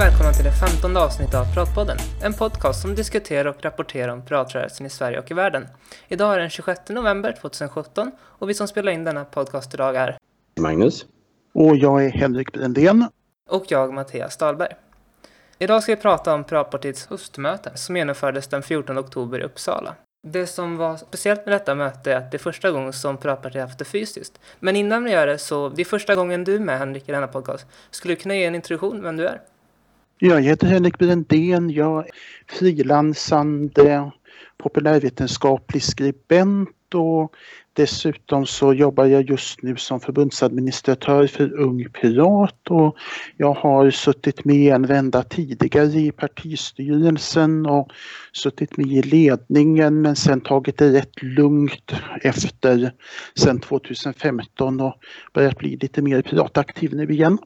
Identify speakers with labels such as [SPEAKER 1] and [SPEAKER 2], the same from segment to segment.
[SPEAKER 1] välkomna till det femtonde avsnittet av Pratpodden. En podcast som diskuterar och rapporterar om pratrörelsen i Sverige och i världen. Idag är den 26 november 2017 och vi som spelar in denna podcast idag är
[SPEAKER 2] Magnus.
[SPEAKER 3] Och jag är Henrik Brändén.
[SPEAKER 1] och jag Mattias Dahlberg. Idag ska vi prata om Piratpartiets höstmöte som genomfördes den 14 oktober i Uppsala. Det som var speciellt med detta möte är att det är första gången som Piratpartiet haft det fysiskt. Men innan vi gör det så, det är första gången du är med Henrik i denna podcast. Skulle du kunna ge en introduktion vem du är?
[SPEAKER 3] Jag heter Henrik Brändén. Jag är frilansande populärvetenskaplig skribent och dessutom så jobbar jag just nu som förbundsadministratör för Ung Pirat och jag har suttit med en vända tidigare i partistyrelsen och suttit med i ledningen men sen tagit det rätt lugnt efter sen 2015 och börjat bli lite mer pirataktiv nu igen.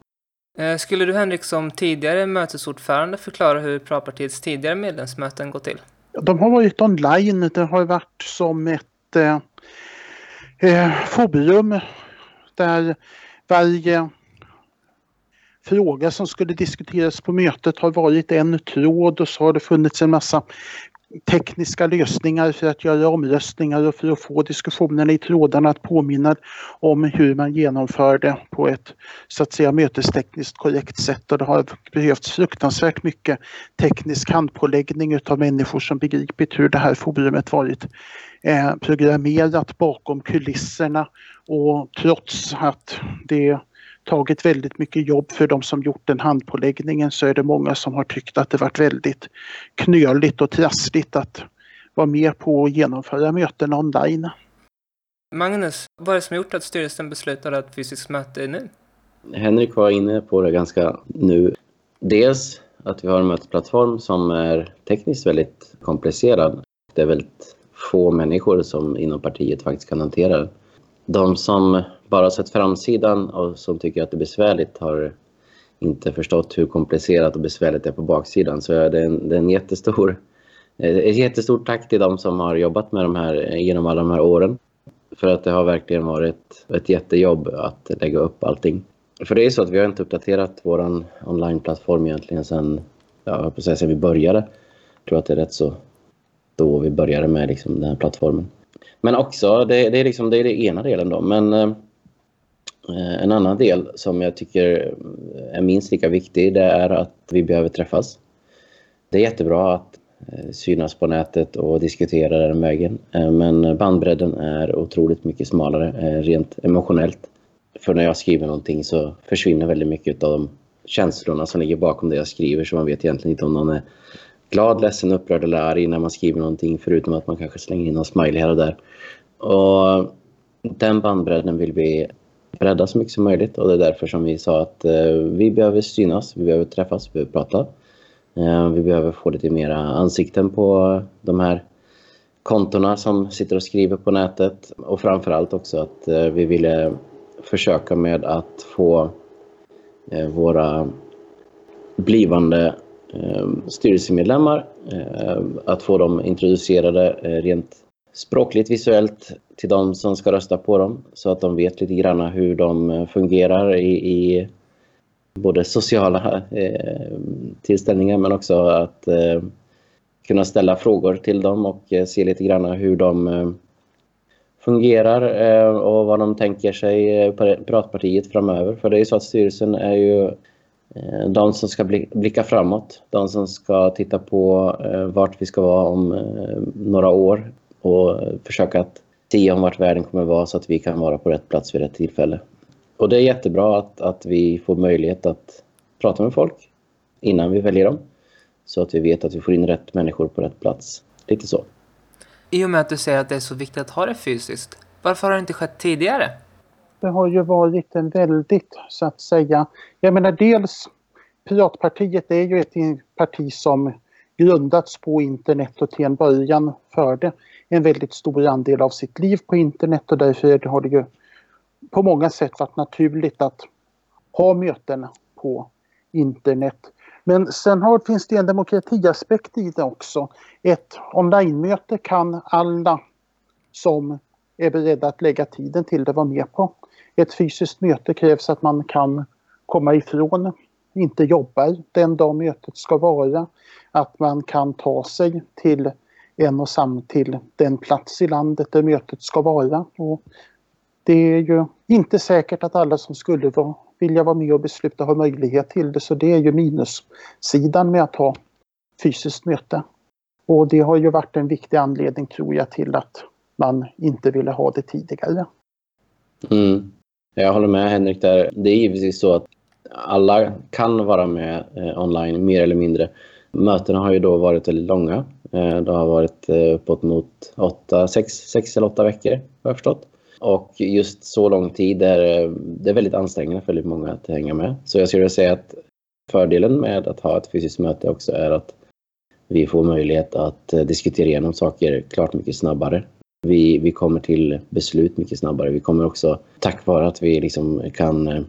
[SPEAKER 1] Eh, skulle du Henrik som tidigare mötesordförande förklara hur Piratpartiets tidigare medlemsmöten går till?
[SPEAKER 3] De har varit online. Det har varit som ett eh, eh, forum där varje fråga som skulle diskuteras på mötet har varit en tråd och så har det funnits en massa tekniska lösningar för att göra omröstningar och för att få diskussionerna i trådarna att påminna om hur man genomför det på ett så att säga mötestekniskt korrekt sätt. Och det har behövts fruktansvärt mycket teknisk handpåläggning utav människor som begripit hur det här forumet varit eh, programmerat bakom kulisserna och trots att det tagit väldigt mycket jobb för de som gjort den handpåläggningen så är det många som har tyckt att det varit väldigt knöligt och trassligt att vara med på att genomföra möten online.
[SPEAKER 1] Magnus, vad är det som gjort att styrelsen beslutade att fysiskt möte är nu?
[SPEAKER 2] Henrik var inne på det ganska nu. Dels att vi har en mötesplattform som är tekniskt väldigt komplicerad. Det är väldigt få människor som inom partiet faktiskt kan hantera det. De som bara sett framsidan och som tycker att det är besvärligt har inte förstått hur komplicerat och besvärligt det är på baksidan. Så är det en, det är en jättestor, eh, ett jättestort tack till de som har jobbat med de här genom alla de här åren. För att det har verkligen varit ett jättejobb att lägga upp allting. För det är så att vi har inte uppdaterat vår onlineplattform egentligen sedan, ja, jag höll på att säga sedan vi började. Jag tror att det är rätt så då vi började med liksom den här plattformen. Men också, det, det är liksom det är det ena delen då. Men eh, Eh, en annan del som jag tycker eh, är minst lika viktig, det är att vi behöver träffas. Det är jättebra att eh, synas på nätet och diskutera den vägen. Men bandbredden är otroligt mycket smalare rent emotionellt. För när jag skriver någonting så försvinner väldigt mycket av de känslorna som ligger bakom det jag skriver så man vet egentligen inte om någon är glad, ledsen, upprörd eller arg när man skriver någonting förutom att man kanske slänger in någon smiley här och där. Och den bandbredden vill vi bredda så mycket som möjligt och det är därför som vi sa att eh, vi behöver synas, vi behöver träffas, vi behöver prata. Eh, vi behöver få lite mera ansikten på de här kontona som sitter och skriver på nätet och framförallt också att eh, vi ville försöka med att få eh, våra blivande eh, styrelsemedlemmar eh, att få dem introducerade eh, rent språkligt visuellt till de som ska rösta på dem så att de vet lite grann hur de eh, fungerar i, i både sociala eh, tillställningar men också att eh, kunna ställa frågor till dem och eh, se lite grann hur de eh, fungerar eh, och vad de tänker sig eh, på Piratpartiet framöver. För det är ju så att styrelsen är ju eh, de som ska blicka framåt, de som ska titta på vart vi ska vara om några år och försöka att sia om vart världen kommer att vara så att vi kan vara på rätt plats vid rätt tillfälle. Och det är jättebra att, att vi får möjlighet att prata med folk innan vi väljer dem. Så att vi vet att vi får in rätt människor på rätt plats. Lite så.
[SPEAKER 1] I och med att du säger att det är så viktigt att ha det fysiskt, varför har det inte skett tidigare?
[SPEAKER 3] Det har ju varit en väldigt, så att säga, jag menar dels Piratpartiet är ju ett parti som grundats på internet och till en början förde en väldigt stor andel av sitt liv på internet och därför har det ju på många sätt varit naturligt att ha möten på internet. Men sen har, finns det en demokratiaspekt i det också. Ett online-möte kan alla som är beredda att lägga tiden till det vara med på. Ett fysiskt möte krävs att man kan komma ifrån inte jobbar den dag mötet ska vara. Att man kan ta sig till en och samma till den plats i landet där mötet ska vara. Och det är ju inte säkert att alla som skulle vara, vilja vara med och besluta har möjlighet till det så det är ju minussidan med att ha fysiskt möte. Och det har ju varit en viktig anledning tror jag till att man inte ville ha det tidigare.
[SPEAKER 2] Mm. Jag håller med Henrik där. Det är givetvis så att alla kan vara med eh, online mer eller mindre. Mötena har ju då varit väldigt långa. Eh, det har varit eh, uppåt mot åtta, sex, sex eller åtta veckor har jag förstått. Och just så lång tid är eh, det är väldigt ansträngande för väldigt många att hänga med. Så jag skulle säga att fördelen med att ha ett fysiskt möte också är att vi får möjlighet att diskutera igenom saker klart mycket snabbare. Vi, vi kommer till beslut mycket snabbare. Vi kommer också, tack vare att vi liksom kan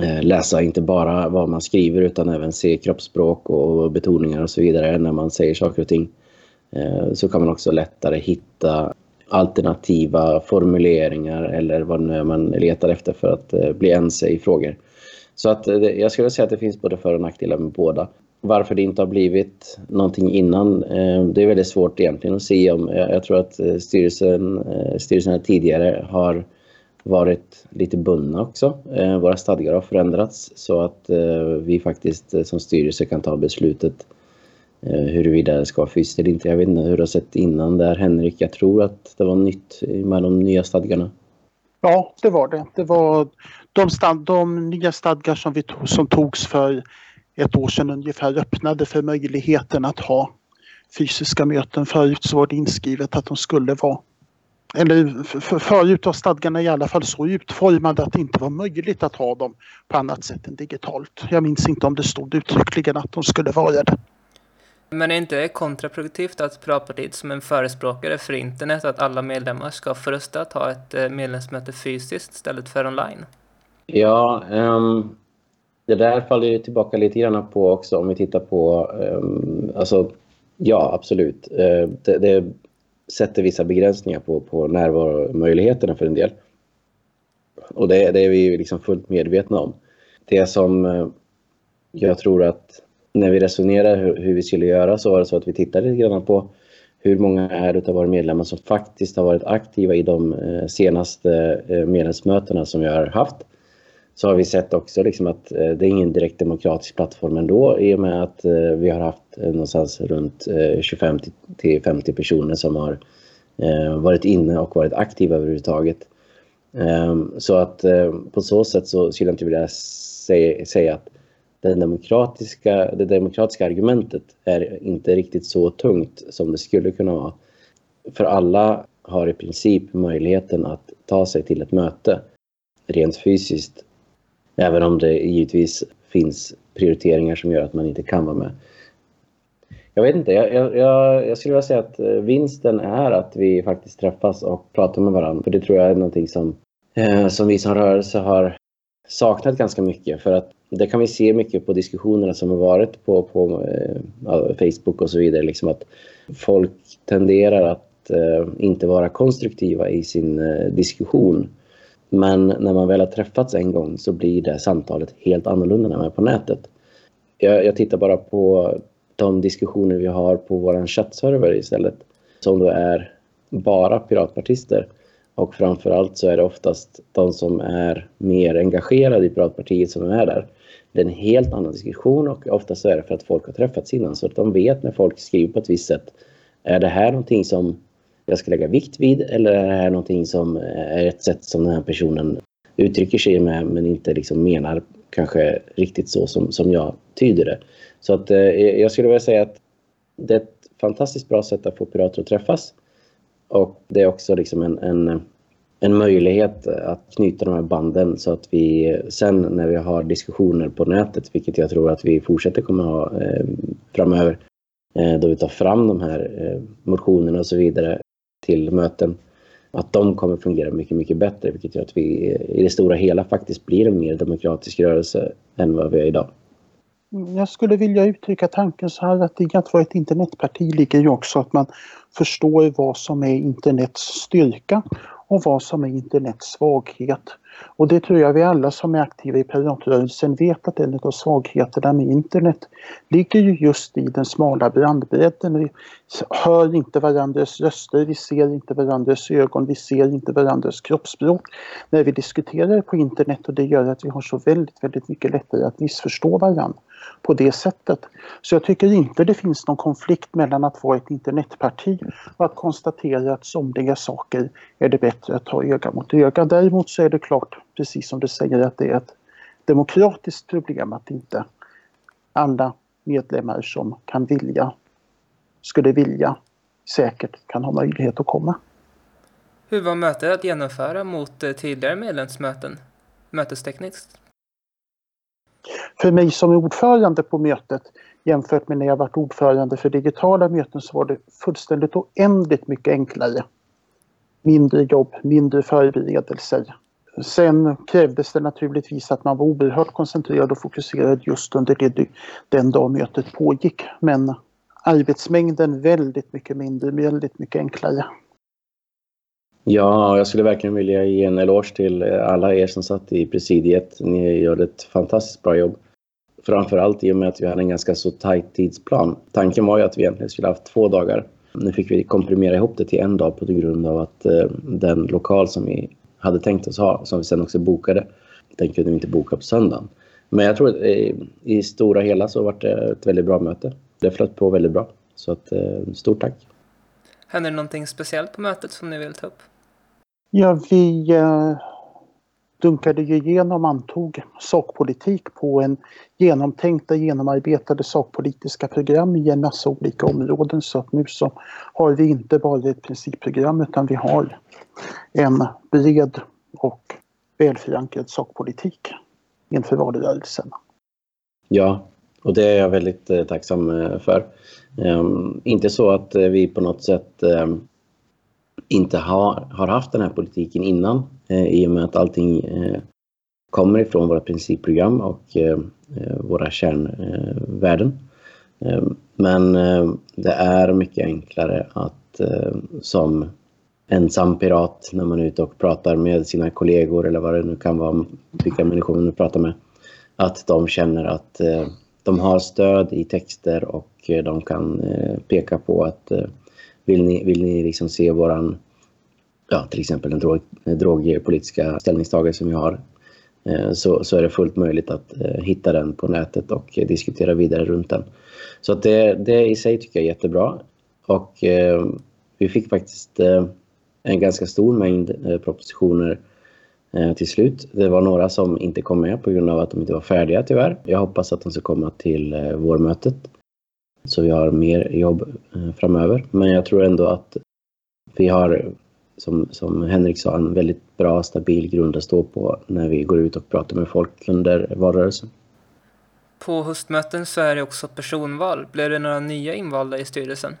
[SPEAKER 2] Eh, läsa inte bara vad man skriver utan även se kroppsspråk och betoningar och så vidare när man säger saker och ting. Eh, så kan man också lättare hitta alternativa formuleringar eller vad nu man letar efter för att eh, bli ense i frågor. Så att jag skulle säga att det finns både för och nackdelar med båda varför det inte har blivit någonting innan, det är väldigt svårt egentligen att se om. Jag tror att styrelsen, styrelsen tidigare har varit lite bundna också. Eh, våra stadgar har förändrats så att eh, vi faktiskt eh, som styrelse kan ta beslutet huruvida det ska vara fysiskt eller inte. Jag vet inte hur du har sett innan där Henrik. Jag tror att det var nytt med de nya stadgarna.
[SPEAKER 3] Ja, det var det. Det var de, stad, de nya stadgar som, vi tog, som togs för ett år sedan ungefär öppnade för möjligheten att ha fysiska möten. Förut så var det inskrivet att de skulle vara eller för, förut var stadgarna i alla fall så utformade att det inte var möjligt att ha dem på annat sätt än digitalt. Jag minns inte om det stod uttryckligen att de skulle vara det.
[SPEAKER 1] Men är inte det kontraproduktivt att Pirapartiet som en förespråkare för internet att alla medlemmar ska få rösta att ha ett eh, medlemsmöte fysiskt istället för online?
[SPEAKER 2] Ja, um, det där faller ju tillbaka lite grann på också om vi tittar på, um, alltså ja absolut, uh, det, det, sätter vissa begränsningar på, på närvaromöjligheterna för en del. Och det, det är vi liksom fullt medvetna om. Det som eh, jag tror att när vi resonerar hur, hur, vi skulle göra så var det så att vi tittade lite grann på hur många är av våra medlemmar som faktiskt har varit aktiva i de eh, senaste eh, medlemsmötena som vi har haft så har vi sett också liksom att eh, det är ingen direkt demokratisk plattform ändå i och med att eh, vi har haft eh, någonstans runt 25 till 50 personer som har varit inne och varit aktiva överhuvudtaget. Ehm, så att på så sätt så skulle jag inte vilja säga att den demokratiska, det demokratiska argumentet är inte riktigt så tungt som det skulle kunna vara. För alla har i princip möjligheten att ta sig till ett möte rent fysiskt Även om det givetvis finns prioriteringar som gör att man inte kan vara med. Jag vet inte, jag, jag, jag skulle vilja säga att eh, vinsten är att vi faktiskt träffas och pratar med varandra. För det tror jag är någonting som, eh, som vi som rörelse har saknat ganska mycket. För att det kan vi se mycket på diskussionerna som har varit på, på eh, alltså Facebook och så vidare. Liksom att folk tenderar att eh, inte vara konstruktiva i sin eh, diskussion. Men när man väl har träffats en gång så blir det samtalet helt annorlunda när man är på nätet. Jag, jag tittar bara på de diskussioner vi har på vår chattserver istället. Som då är bara piratpartister. Och framförallt så är det oftast de som är mer engagerade i Piratpartiet som är där. Det är en helt annan diskussion och oftast är det för att folk har träffats innan så att de vet när folk skriver på ett visst sätt. Är det här någonting som jag ska lägga vikt vid eller är det här någonting som eh, är ett sätt som den här personen uttrycker sig med men inte liksom menar kanske riktigt så som, som jag tyder det. Så att eh, jag skulle vilja säga att det är ett fantastiskt bra sätt att få pirater att träffas. Och det är också liksom en, en, en möjlighet att knyta de här banden så att vi sen när vi har diskussioner på nätet, vilket jag tror att vi fortsätter kommer ha eh, framöver, eh, då vi tar fram de här eh, motionerna och så vidare till möten. Att de kommer fungera mycket, mycket bättre vilket gör att vi i det stora hela faktiskt blir en mer demokratisk rörelse än vad vi är idag.
[SPEAKER 3] Mm, jag skulle vilja uttrycka tanken så här att i att vara ett internetparti ligger ju också att man förstår vad som är internets styrka och vad som är internets svaghet. Och det tror jag vi alla som är aktiva i piratrörelsen vet att en av svagheterna med internet ligger ju just i den smala brandbredden. Vi hör inte varandras röster, vi ser inte varandras ögon, vi ser inte varandras kroppsspråk när vi diskuterar på internet och det gör att vi har så väldigt, väldigt mycket lättare att missförstå varandra på det sättet. Så jag tycker inte det finns någon konflikt mellan att vara ett internetparti och att konstatera att somliga saker är det bättre att ta öga mot öga. Däremot så är det klart, precis som du säger, att det är ett demokratiskt problem att inte alla medlemmar som kan vilja, skulle vilja, säkert kan ha möjlighet att komma.
[SPEAKER 1] Hur var mötet att genomföra mot eh, tidigare medlemsmöten, mötestekniskt?
[SPEAKER 3] För mig som är ordförande på mötet jämfört med när jag varit ordförande för digitala möten så var det fullständigt oändligt mycket enklare. Mindre jobb, mindre förberedelser. Sen krävdes det naturligtvis att man var oerhört koncentrerad och fokuserad just under det, den dag mötet pågick. Men arbetsmängden väldigt mycket mindre, väldigt mycket enklare.
[SPEAKER 2] Ja, jag skulle verkligen vilja ge en eloge till alla er som satt i presidiet. Ni gör ett fantastiskt bra jobb. Framförallt i och med att vi hade en ganska så tajt tidsplan. Tanken var ju att vi egentligen skulle haft två dagar. Nu fick vi komprimera ihop det till en dag på grund av att eh, den lokal som vi hade tänkt oss ha, som vi sen också bokade, den kunde vi inte boka på söndagen. Men jag tror att i, i stora hela så var det ett väldigt bra möte. Det flöt på väldigt bra. Så att, eh, stort tack.
[SPEAKER 1] Hände det någonting speciellt på mötet som ni vill ta upp?
[SPEAKER 3] Ja, vi eh, dunkade ju igenom, antog sakpolitik på en genomtänkta, genomarbetade sakpolitiska program i en massa olika områden. Så att nu så har vi inte bara ett principprogram utan vi har en bred och välförankrad sakpolitik inför valrörelsen.
[SPEAKER 2] Ja, och det är jag väldigt eh, tacksam eh, för. Ehm, inte så att eh, vi på något sätt ehm, inte har, har haft den här politiken innan eh, i och med att allting eh, kommer ifrån våra principprogram och eh, eh våra kärnvärden. Eh, men eh, det är mycket enklare att som ensam pirat när man är ute och pratar med sina kollegor eller vad det nu kan vara, vilka människor man nu pratar med, att de känner att de har stöd i texter och de kan peka på att vill ni, vill ni liksom se våran, ja till exempel den drog, drogpolitiska ställningstagande som vi har eh, så, så är det fullt möjligt att eh, hitta den på nätet och diskutera vidare runt den. Så att det, det i sig tycker jag är jättebra. Och eh, vi fick faktiskt eh, en ganska stor mängd eh, propositioner eh, till slut. Det var några som inte kom med på grund av att de inte var färdiga tyvärr. Jag hoppas att de ska komma till eh, vårmötet så vi har mer jobb eh, framöver. Men jag tror ändå att vi har, som, som Henrik sa, en väldigt bra stabil grund att stå på när vi går ut och pratar med folk under valrörelsen.
[SPEAKER 1] På höstmöten så är det också personval. Blir det några nya invalda i styrelsen?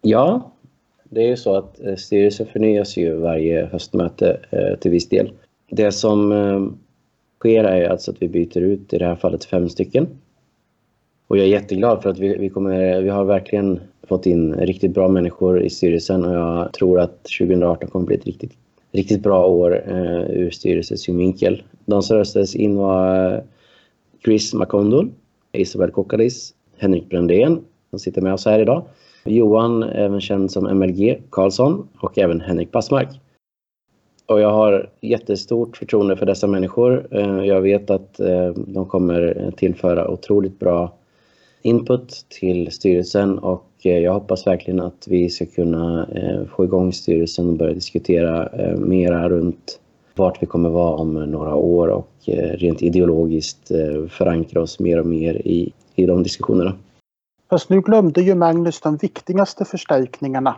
[SPEAKER 2] Ja, det är ju så att eh, styrelsen förnyas ju varje höstmöte eh, till viss del. Det som sker är alltså att vi byter ut i det här fallet fem stycken och jag är jätteglad för att vi, vi, kommer, vi har verkligen fått in riktigt bra människor i styrelsen och jag tror att 2018 kommer bli ett riktigt, riktigt bra år eh, ur styrelsens synvinkel. De som röstades in var eh, Chris Makondol, Isabel Kokkalis, Henrik Brändén som sitter med oss här idag, Johan, även känd som MLG Karlsson och även Henrik Passmark. Och jag har jättestort förtroende för dessa människor. Eh, jag vet att eh, de kommer tillföra otroligt bra input till styrelsen och eh, jag hoppas verkligen att vi ska kunna eh, få igång styrelsen och börja diskutera eh, mera runt vart vi kommer vara om några år och rent ideologiskt förankra oss mer och mer i, i de diskussionerna.
[SPEAKER 3] Fast nu glömde ju Magnus de viktigaste förstärkningarna.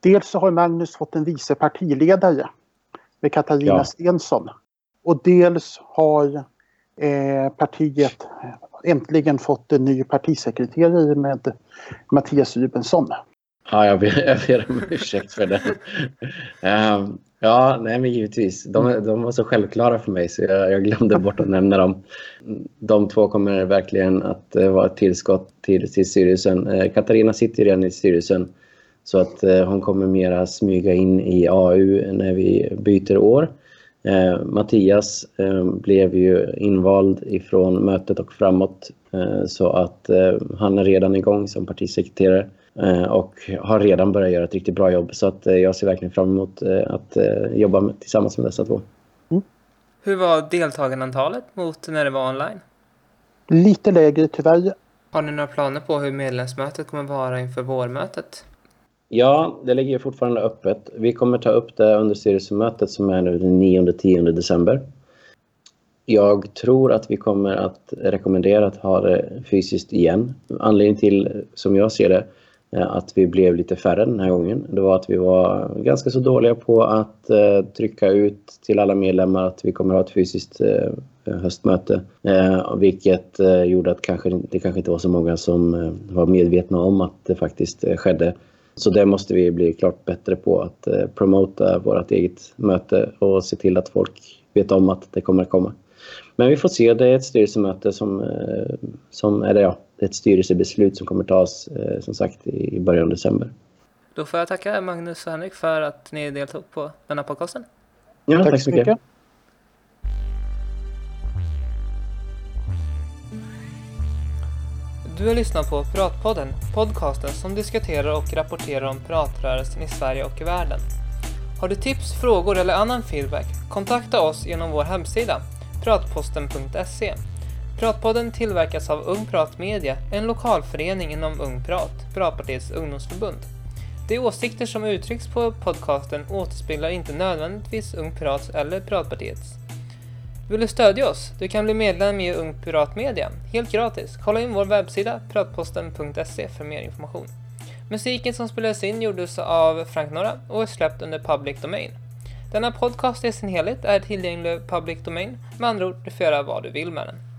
[SPEAKER 3] Dels så har Magnus fått en vice partiledare med Katarina ja. Stensson. Och dels har eh, partiet äntligen fått en ny partisekreterare med Mattias Rubensson.
[SPEAKER 2] Ja, jag ber, jag ber om ursäkt för det. Um, ja, nej men givetvis. De, de var så självklara för mig så jag, jag, glömde bort att nämna dem. De två kommer verkligen att uh, vara ett tillskott till, till styrelsen. Uh, Katarina sitter redan i styrelsen så att uh, hon kommer mera smyga in i AU när vi byter år. Eh, Mattias eh, blev ju invald ifrån mötet och framåt eh, så att eh, han är redan igång som partisekreterare eh, och har redan börjat göra ett riktigt bra jobb. Så att eh, jag ser verkligen fram emot att jobba med, tillsammans med dessa två.
[SPEAKER 1] Mm. Hur var deltagandeantalet mot när det var online?
[SPEAKER 3] Lite lägre tyvärr.
[SPEAKER 1] Har ni några planer på hur medlemsmötet kommer vara inför vårmötet?
[SPEAKER 2] Ja, det ligger fortfarande öppet. Vi kommer ta upp det under styrelsemötet som är nu den 9-10 december. Jag tror att vi kommer att rekommendera att ha det fysiskt igen. Anledningen till, som jag ser det, eh, att vi blev lite färre den här gången. Det var att vi var ganska så dåliga på att eh, trycka ut till alla medlemmar att vi kommer att ha ett fysiskt eh, höstmöte. Vilket gjorde att kanske, det kanske inte var så många som var medvetna om att det faktiskt skedde. Så det måste vi bli klart bättre på, att eh, promota vårt eget möte och se till att folk vet om att det kommer att komma. Men vi får se, det är ett styrelsemöte som, eh, som eller ja, ett styrelsebeslut som kommer tas eh, som sagt i början av december.
[SPEAKER 1] Då får jag tacka Magnus och Henrik för att ni deltog på denna podcasten.
[SPEAKER 2] Ja, tack, tack så mycket. mycket.
[SPEAKER 1] Du har lyssnat på Pratpodden, podcasten som diskuterar och rapporterar om pratrörelsen i Sverige och i världen. Har du tips, frågor eller annan feedback? Kontakta oss genom vår hemsida, pratposten.se. Pratpodden tillverkas av Ung Prat Media, en lokalförening inom Ung Prat, Piratpartiets ungdomsförbund. De åsikter som uttrycks på podcasten återspeglar inte nödvändigtvis Ung Prats eller Pratpartiets. Vill du stödja oss? Du kan bli medlem i Ung Pirat Media, helt gratis. Kolla in vår webbsida pratposten.se för mer information. Musiken som spelades in gjordes av Frank Norra och är släppt under Public Domain. Denna podcast i sin helhet är tillgänglig public domain, med andra ord, du får göra vad du vill med den.